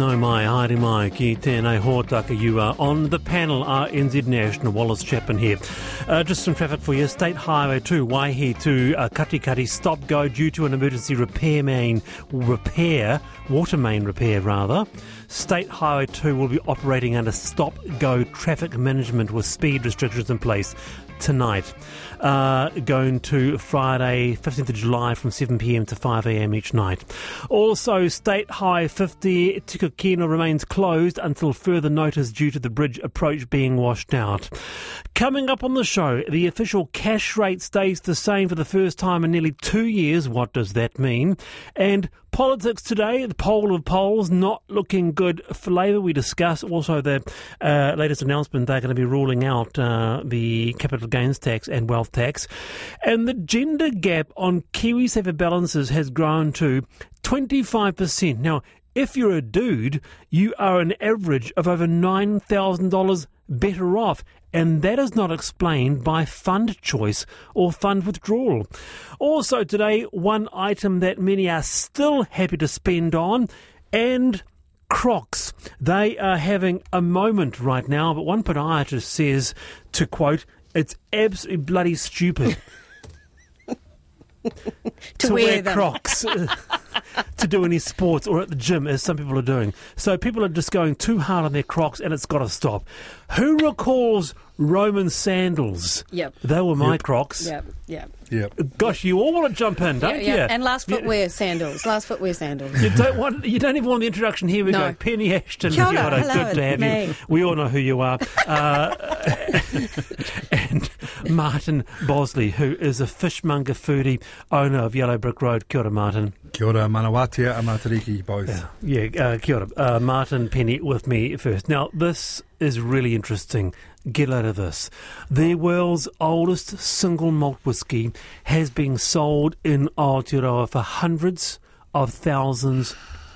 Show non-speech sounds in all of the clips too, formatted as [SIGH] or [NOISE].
No mai, haere mai, ki tēnei hōtaka. You are on the panel, RNZ National. Wallace Chapman here. Uh, just some traffic for you. State Highway 2, Waihi to uh, Katikati, stop go due to an emergency repair main repair, water main repair rather. State Highway 2 will be operating under stop go traffic management with speed restrictions in place tonight. Uh, going to Friday, 15th of July from 7pm to 5am each night. Also, State High 50 Tikokino remains closed until further notice due to the bridge approach being washed out. Coming up on the show, the official cash rate stays the same for the first time in nearly two years. What does that mean? And Politics today, the poll of polls not looking good for Labour. We discuss also the uh, latest announcement they're going to be ruling out uh, the capital gains tax and wealth tax. And the gender gap on KiwiSaver balances has grown to 25%. Now, if you're a dude, you are an average of over $9,000 better off, and that is not explained by fund choice or fund withdrawal. Also, today, one item that many are still happy to spend on, and Crocs. They are having a moment right now, but one podiatrist says, to quote, it's absolutely bloody stupid. [LAUGHS] to, to, wear, wear them. Crocs [LAUGHS] uh, to do any sports or at the gym, as some people are doing. So people are just going too hard on their Crocs, and it's got to stop. Who recalls Roman sandals? Yep. They were my Yep. Crocs. Yep, yep. Yep. Gosh, you all want to jump in, don't Yeah, you? And last footwear sandals. Last footwear sandals. You don't want. You don't even want the introduction. Here we No. go. Penny Ashton. Kia ora, Kia ora, hello, Good to it's have you. me. We all know who you are. Uh, [LAUGHS] and Martin Bosley, who is a fishmonger foodie, owner of Yellow Brick Road. Kia ora, Martin. Kia ora, Manawatia and Matariki both. Yeah, uh, kia ora. Uh, Martin Penny with me first. Now, this is really interesting. Get out of this. The world's oldest single malt whisky has been sold in Aotearoa for hundreds of thousands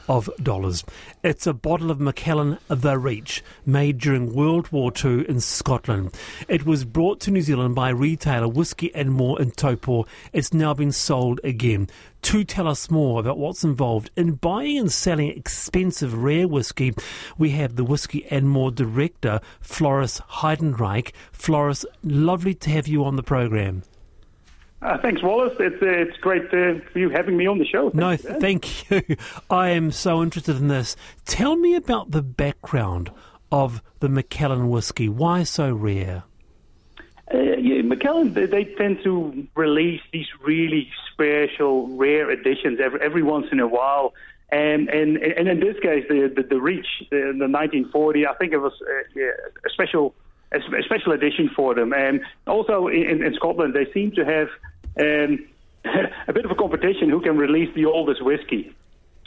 of dollars. It's a bottle of Macallan The Reach, made during World War II in Scotland. It was brought to New Zealand by retailer Whisky and More in Taupo. It's now been sold again. To tell us more about what's involved in buying and selling expensive rare whisky, we have the Whisky and More director, Floris Heidenreich. Floris, lovely to have you on the program. Uh, thanks, Wallace. It's uh, it's great uh, for you having me on the show. No, Thanks, man. thank you. [LAUGHS] I am so interested in this. Tell me about the background of the Macallan whisky. Why so rare? Uh, yeah, Macallan, they, they tend to release these really special, rare editions every, every once in a while. And, and, and in this case, the, the, the Reach, the, the 1940, I think it was uh, yeah, a special a, special edition for them. And also in, in Scotland, they seem to have um, [LAUGHS] a bit of a competition who can release the oldest whiskey.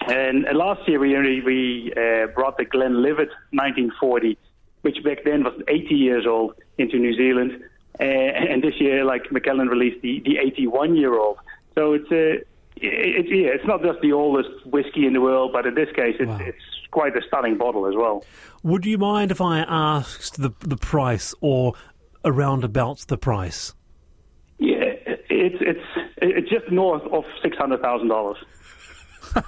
And uh, last year we we uh, brought the Glenlivet 1940, which back then was 80 years old, into New Zealand. Uh, [LAUGHS] and this year, like Macallan released the, the 81 year old. So it's uh, it, yeah, it's not just the oldest whiskey in the world, but in this case, it's, Wow. it's quite a stunning bottle as well. Would you mind if I asked the the price or around about the price? Yeah, it's it's it's just north of six hundred thousand dollars. [LAUGHS]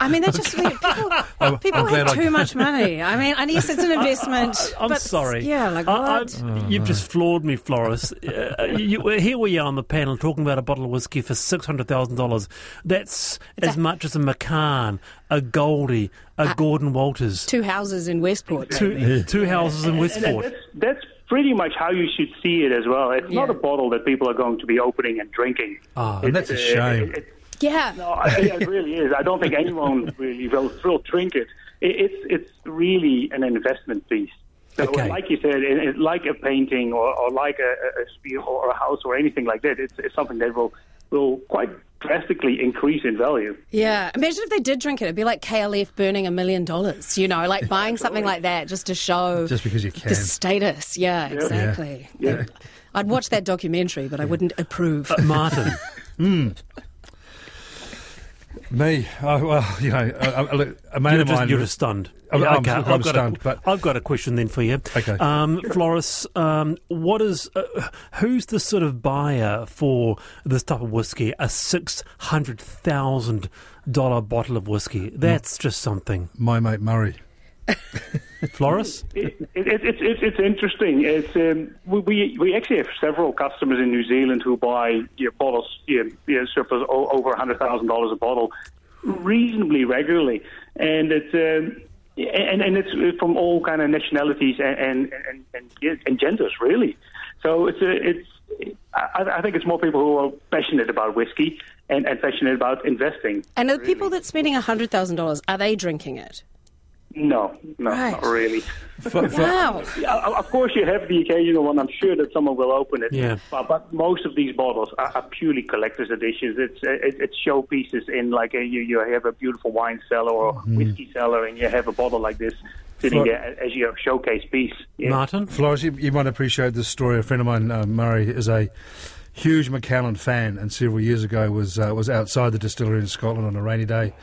I mean, they just [LAUGHS] people, I'm people glad have I- too much money. I mean, and yes, it's an investment. I'm but sorry. Yeah, like I- what? I- you've just floored me, Floris. Uh, you, here we are on the panel talking about a bottle of whiskey for six hundred thousand dollars. That's as a- much as a McCahon, a Goldie, a Gordon Walters, Two houses in Westport. two, [LAUGHS] two houses in Westport. that's, that's pretty much how you should see it as well. It's not a bottle that people are going to be opening and drinking. Ah, and that's a It's, uh, shame. it- it- Yeah. no, I think it really is. I don't think anyone [LAUGHS] really will, will drink it. it. It's it's really an investment piece. So, Okay. like you said, it, it, like a painting or, or like a, a, a or a house or anything like that, it's, it's something that will will quite drastically increase in value. Yeah. Imagine if they did drink it. It'd be like KLF burning a million dollars, you know, like buying something like that just to show Just because you can. the status. Yeah, exactly. Yeah. I'd watch that documentary, but I wouldn't approve. Uh, Martin, [LAUGHS] hmm. Me, oh, well, you know, a, a, a man you're of just, mine. you're just stunned. I'm- Yeah, I'm- I'm I've stunned, a, but- I've got a question then for you. Okay. Um, Floris, um, what is uh, who's the sort of buyer for this type of whiskey? A six hundred thousand dollar bottle of whiskey. That's just something. My mate Murray. Floris? It, it, it, it's it's it's interesting. It's um, we- we we actually have several customers in New Zealand who buy you know, bottles, you know, you know, surplus over a hundred thousand dollars a bottle, reasonably regularly, and it's um, and and it's from all kind of nationalities and and and, and, and genders really. So it's a, it's I, I think it's more people who are passionate about whiskey and, and passionate about investing. And are the people that's spending $100,000, are they drinking it? No, no, Right. not really. [LAUGHS] Fl- fl- Wow. Yeah, of course, you have the occasional one. I'm sure that someone will open it. Yeah. But, but most of these bottles are, are purely collector's editions. It's uh, it, it's showpieces in like a, you you have a beautiful wine cellar or whiskey cellar, and you have a bottle like this sitting Flo- there as your showcase piece. Yeah. Martin? Floris, you, you might appreciate this story. A friend of mine, uh, Murray, is a huge Macallan fan, and several years ago was uh, was outside the distillery in Scotland on a rainy day.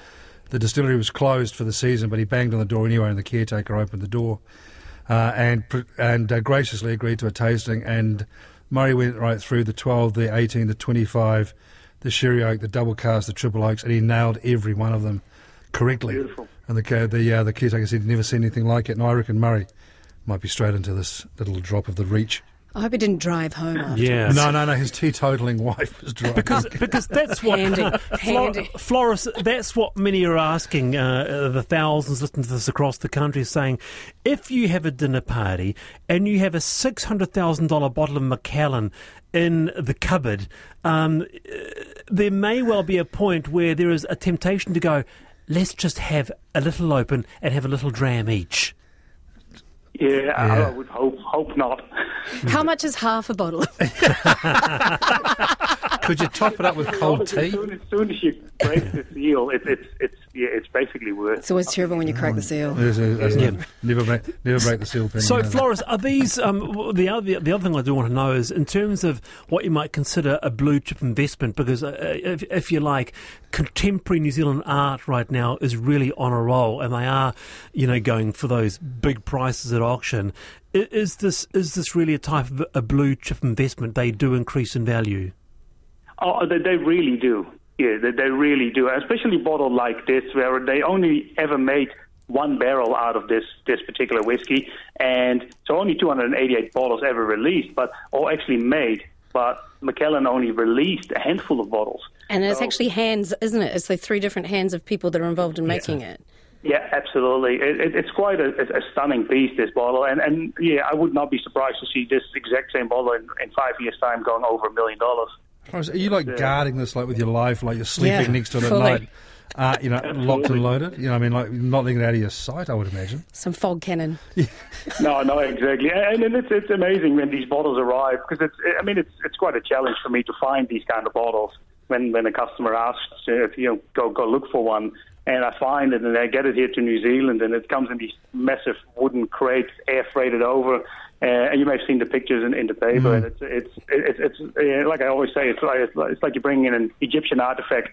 The distillery was closed for the season, but he banged on the door anyway, and the caretaker opened the door uh, and and uh, graciously agreed to a tasting. And Murray went right through the 12, the 18, the 25, the sherry oak, the double cask, the triple oaks, and he nailed every one of them correctly. Beautiful. And the the uh, the caretaker said he'd never seen anything like it. And I reckon Murray might be straight into this little drop of the reach. I hope he didn't drive home after. Yeah. No, no, no. His teetotaling wife was driving. Because because that's what Handy, Flor- handy. Floris. That's what many are asking. Uh, uh, the thousands listening to this across the country, saying, if you have a dinner party and you have a six hundred thousand dollar bottle of Macallan in the cupboard, um, uh, there may well be a point where there is a temptation to go. Let's just have a little open and have a little dram each. Yeah, I, Yeah. I would hope hope not. How much is half a bottle? [LAUGHS] [LAUGHS] Could you top it up with cold As tea? soon as, soon as you break the seal, it, it's it's yeah, it's basically worth. So it's always terrible when you crack the seal. There's a- there's Yeah. Never break, never break the seal pin. So, you know. Floris, are these um, the other the other thing I do want to know is in terms of what you might consider a blue chip investment, because uh, if, if you like, contemporary New Zealand art right now is really on a roll, and they are, you know, going for those big prices at auction. Is this is this really a type of a blue chip investment? They do increase in value. Oh, they, they really do. Yeah, they, they really do. Especially bottled like this, where they only ever made one barrel out of this this particular whiskey, and so only 288 bottles ever released, but or actually made. But Macallan only released a handful of bottles. And it's So- actually hands, isn't it? It's the three different hands of people that are involved in making it. Yeah, absolutely. It, it, it's quite a, a stunning piece, this bottle, and and yeah, I would not be surprised to see this exact same bottle in, in five years' time going over a million dollars. Floris, Are you like guarding this like with your life, like you're sleeping Yeah, next to it at night? Uh, you know, locked and loaded. You know, I mean, like not letting it out of your sight. I would imagine. Some fog cannon. [LAUGHS] No, no, exactly, and, and it's it's amazing when these bottles arrive because it's I mean it's it's quite a challenge for me to find these kind of bottles when when a customer asks if you know, go go look for one, and I find it and I get it here to New Zealand and it comes in these massive wooden crates, air freighted over. Uh, and you may have seen the pictures in, in the paper, and it's it's it's, it's, uh, like I always say, it's like it's like, it's like you're bringing in an Egyptian artifact,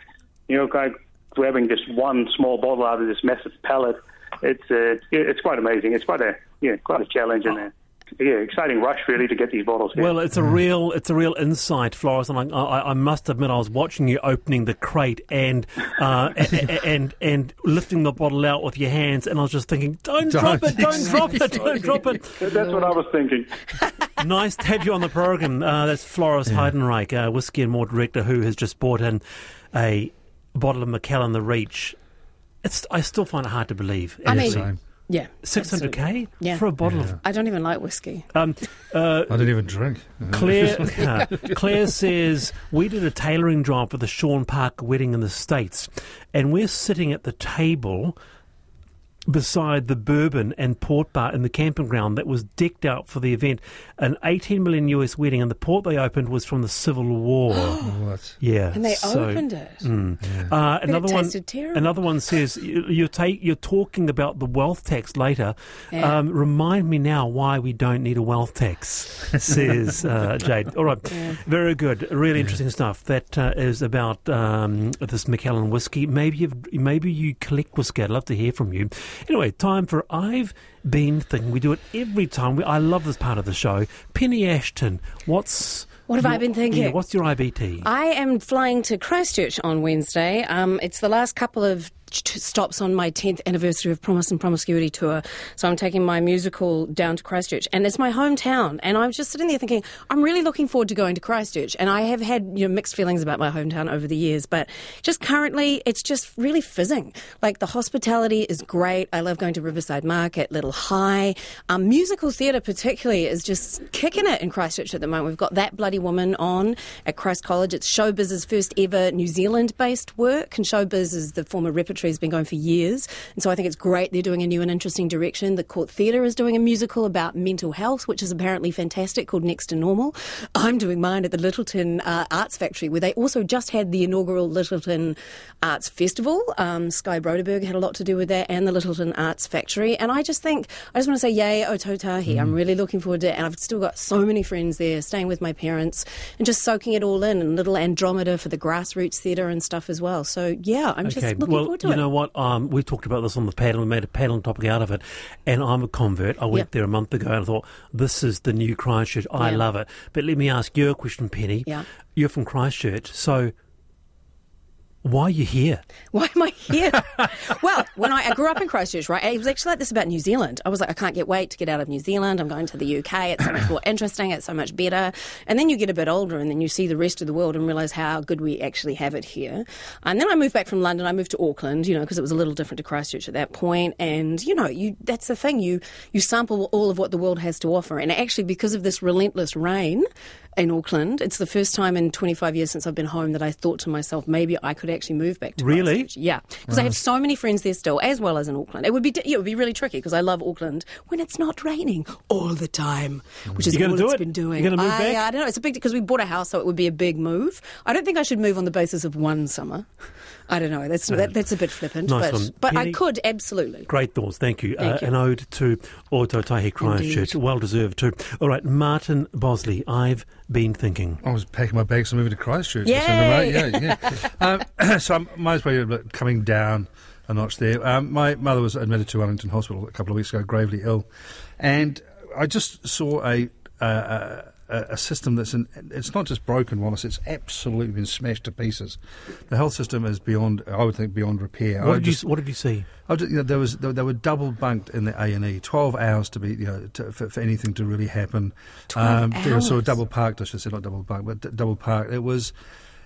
you know, kind of grabbing this one small bottle out of this massive pallet. It's uh, it's quite amazing. It's quite a yeah, quite a challenge and a yeah, exciting rush really to get these bottles here. Well, it's a real it's a real insight, Floris, and I, I, I must admit I was watching you opening the crate and uh, [LAUGHS] and, and and lifting the bottle out with your hands, and I was just thinking, don't, drop Don't. it, don't drop it, don't [LAUGHS] drop it. [LAUGHS] That's what I was thinking. nice to have you on the program. Uh, that's Floris Heidenreich, uh, whiskey and more director, who has just bought in a bottle of Macallan the Reach. It's I still find it hard to believe. I mean, Same. Yeah. six hundred k Yeah. for a bottle of. I don't even like whiskey. Um, uh, I don't even drink. Claire, [LAUGHS] [LAUGHS] uh, Claire says we did a tailoring job for the Sean Parker wedding in the States, and we're sitting at the table beside the bourbon and port bar in the camping ground that was decked out for the event. An 18 million US wedding, and the port they opened was from the Civil War. [GASPS] [GASPS] What? yeah, And they so- opened it. Mm. Uh, another one. terrible. Another one says you- you're take, you're talking about the wealth tax later. Yeah. Um, remind me now why we don't need a wealth tax, [LAUGHS] says uh, Jade. All right, very good, really interesting stuff. That uh, is about um, this Macallan whiskey. Maybe you've, maybe you collect whiskey. I'd love to hear from you. Anyway, time for I've been thinking. We do it every time. We, I love this part of the show. Penny Ashton, what's What have I been thinking? Yeah, what's your IBT? I am flying to Christchurch on Wednesday. Um, it's the last couple of stops on my 10th anniversary of Promise and Promiscuity tour. So I'm taking my musical down to Christchurch, and it's my hometown. And I'm just sitting there thinking, I'm really looking forward to going to Christchurch. And I have had you know mixed feelings about my hometown over the years, but just currently, it's just really fizzing. Like the hospitality is great. I love going to Riverside Market, Little High. Um, musical theatre, particularly, is just kicking it in Christchurch at the moment. We've got that bloody woman on at Christ College. It's Showbiz's first ever New Zealand based work, and Showbiz is the former has been going for years. And so I think it's great they're doing a new and interesting direction. The Court Theatre is doing a musical about mental health, which is apparently fantastic, called Next to Normal. I'm doing mine at the Lyttelton uh, Arts Factory, where they also just had the inaugural Lyttelton Arts Festival. Um, Sky Broderberg had a lot to do with that, and the Lyttelton Arts Factory. And I just think, I just want to say, yay, Otautahi. I'm really looking forward to it. And I've still got so many friends there, staying with my parents and just soaking it all in, and little Andromeda for the grassroots theatre and stuff as well. So, yeah, I'm just looking well, forward to you it. know what? Um, we talked about this on the panel. We made a panel topic out of it, and I'm a convert. I went Yep. there a month ago, and I thought this is the new Christchurch. I Yeah. love it. But let me ask you a question, Penny. Yeah. You're from Christchurch, so why are you here? Why am I here? [LAUGHS] well, when I, I grew up in Christchurch, right, it was actually like this about New Zealand. I was like, I can't get wait to get out of New Zealand. I'm going to the UK. It's so much more [COUGHS] interesting. It's so much better. And then you get a bit older and then you see the rest of the world and realize how good we actually have it here. And then I moved back from London. I moved to Auckland, you know, because it was a little different to Christchurch at that point. And, you know, you that's the thing. You, you sample all of what the world has to offer. And actually, because of this relentless rain, in Auckland. It's the first time in 25 years since I've been home that I thought to myself, maybe I could actually move back to Really? Christchurch. Yeah, because I have so many friends there still, as well as in Auckland. It would be yeah, it would be really tricky because I love Auckland when it's not raining all the time, which is You gonna all do it's it? been doing. You gonna move I, back? I don't know. It's a big because we bought a house, so it would be a big move. I don't think I should move on the basis of one summer. I don't know. That's that, that's a bit flippant, Nice but but I could absolutely. Great thoughts, thank you. Thank uh, you. An ode to Otautahi Christchurch, well deserved too. All right, Martin Bosley, I've been thinking. I was packing my bags and moving to Christchurch. Yay! Yeah, yeah. [LAUGHS] um, [CLEARS THROAT] so I might as well be coming down a notch there. Um, my mother was admitted to Wellington Hospital a couple of weeks ago, gravely ill, and I just saw a. Uh, a a system that's in, it's not just broken, Wallace. It's absolutely been smashed to pieces. The health system is beyond, I would think, beyond repair. What did, just- you, what did you see? I just, you know, there was they, they were double bunked in the A and E, twelve hours to be you know to, for, for anything to really happen. 12 they were sort hours? of double parked. I should say not double bunked, but d- double parked. It was.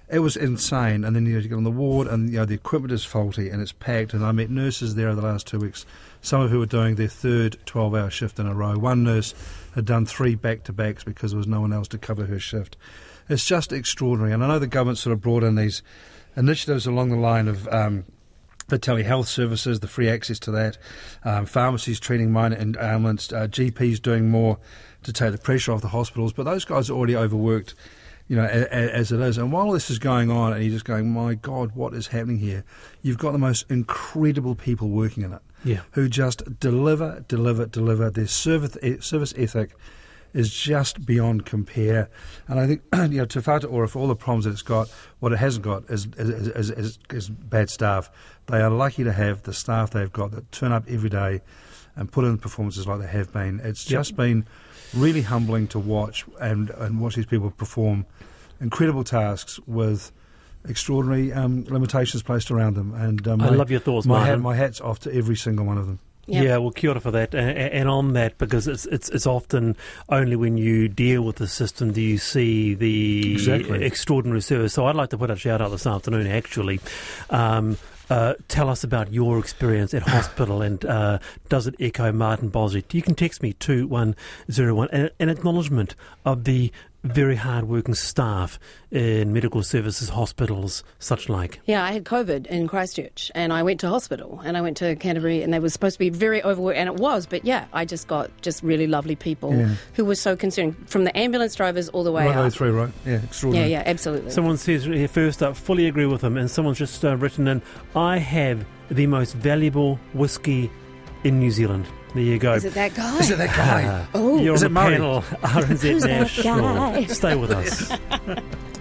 It was insane, and then you, get on the ward, and you know the equipment is faulty, and it's packed. And I met nurses there over the last two weeks, some of who were doing their third twelve-hour shift in a row. One nurse had done three back-to-backs because there was no one else to cover her shift. It's just extraordinary, and I know the government sort of brought in these initiatives along the line of. Um, the telehealth services, the free access to that, um, pharmacies treating minor ailments, uh, GPs doing more to take the pressure off the hospitals. But those guys are already overworked, you know, a, a, as it is. And while this is going on, and you're just going, my God, what is happening here? You've got the most incredible people working in it, Yeah. who just deliver, deliver, deliver. Their service service ethic is just beyond compare. And I think, [CLEARS THROAT] you know, Te Whatu Ora, for all the problems that it's got, what it hasn't got is, is, is, is, is bad staff. They are lucky to have the staff they've got that turn up every day and put in performances like they have been. It's Yep. just been really humbling to watch and, and watch these people perform incredible tasks with extraordinary um, limitations placed around them. And um, I my- love your thoughts, my, hat, my hat's off to every single one of them. Yeah. Yeah, well, kia ora for that. A- a- And on that, because it's, it's it's often only when you deal with the system do you see the Exactly. extraordinary service. So I'd like to put a shout out this afternoon, actually. Um, uh, tell us about your experience at hospital and uh, does it echo Martin Bosley? You can text me 2101 an, an acknowledgement of the very hard working staff in medical services, hospitals, such like. Yeah, I had COVID in Christchurch and I went to hospital and I went to Canterbury and they were supposed to be very overworked and it was, but yeah, I just got just really lovely people Yeah. who were so concerned from the ambulance drivers all the way Right the way up. through, right? Yeah, Yeah, extraordinary. yeah, yeah, absolutely. Someone says here first up, fully agree with him, and someone's just uh, written in, I have the most valuable whiskey in New Zealand. There you go. Is it that guy? Is it that guy? Ah, oh. You're Is on it the Murray? panel, RNZ Who's that National. guy? Stay with us. [LAUGHS]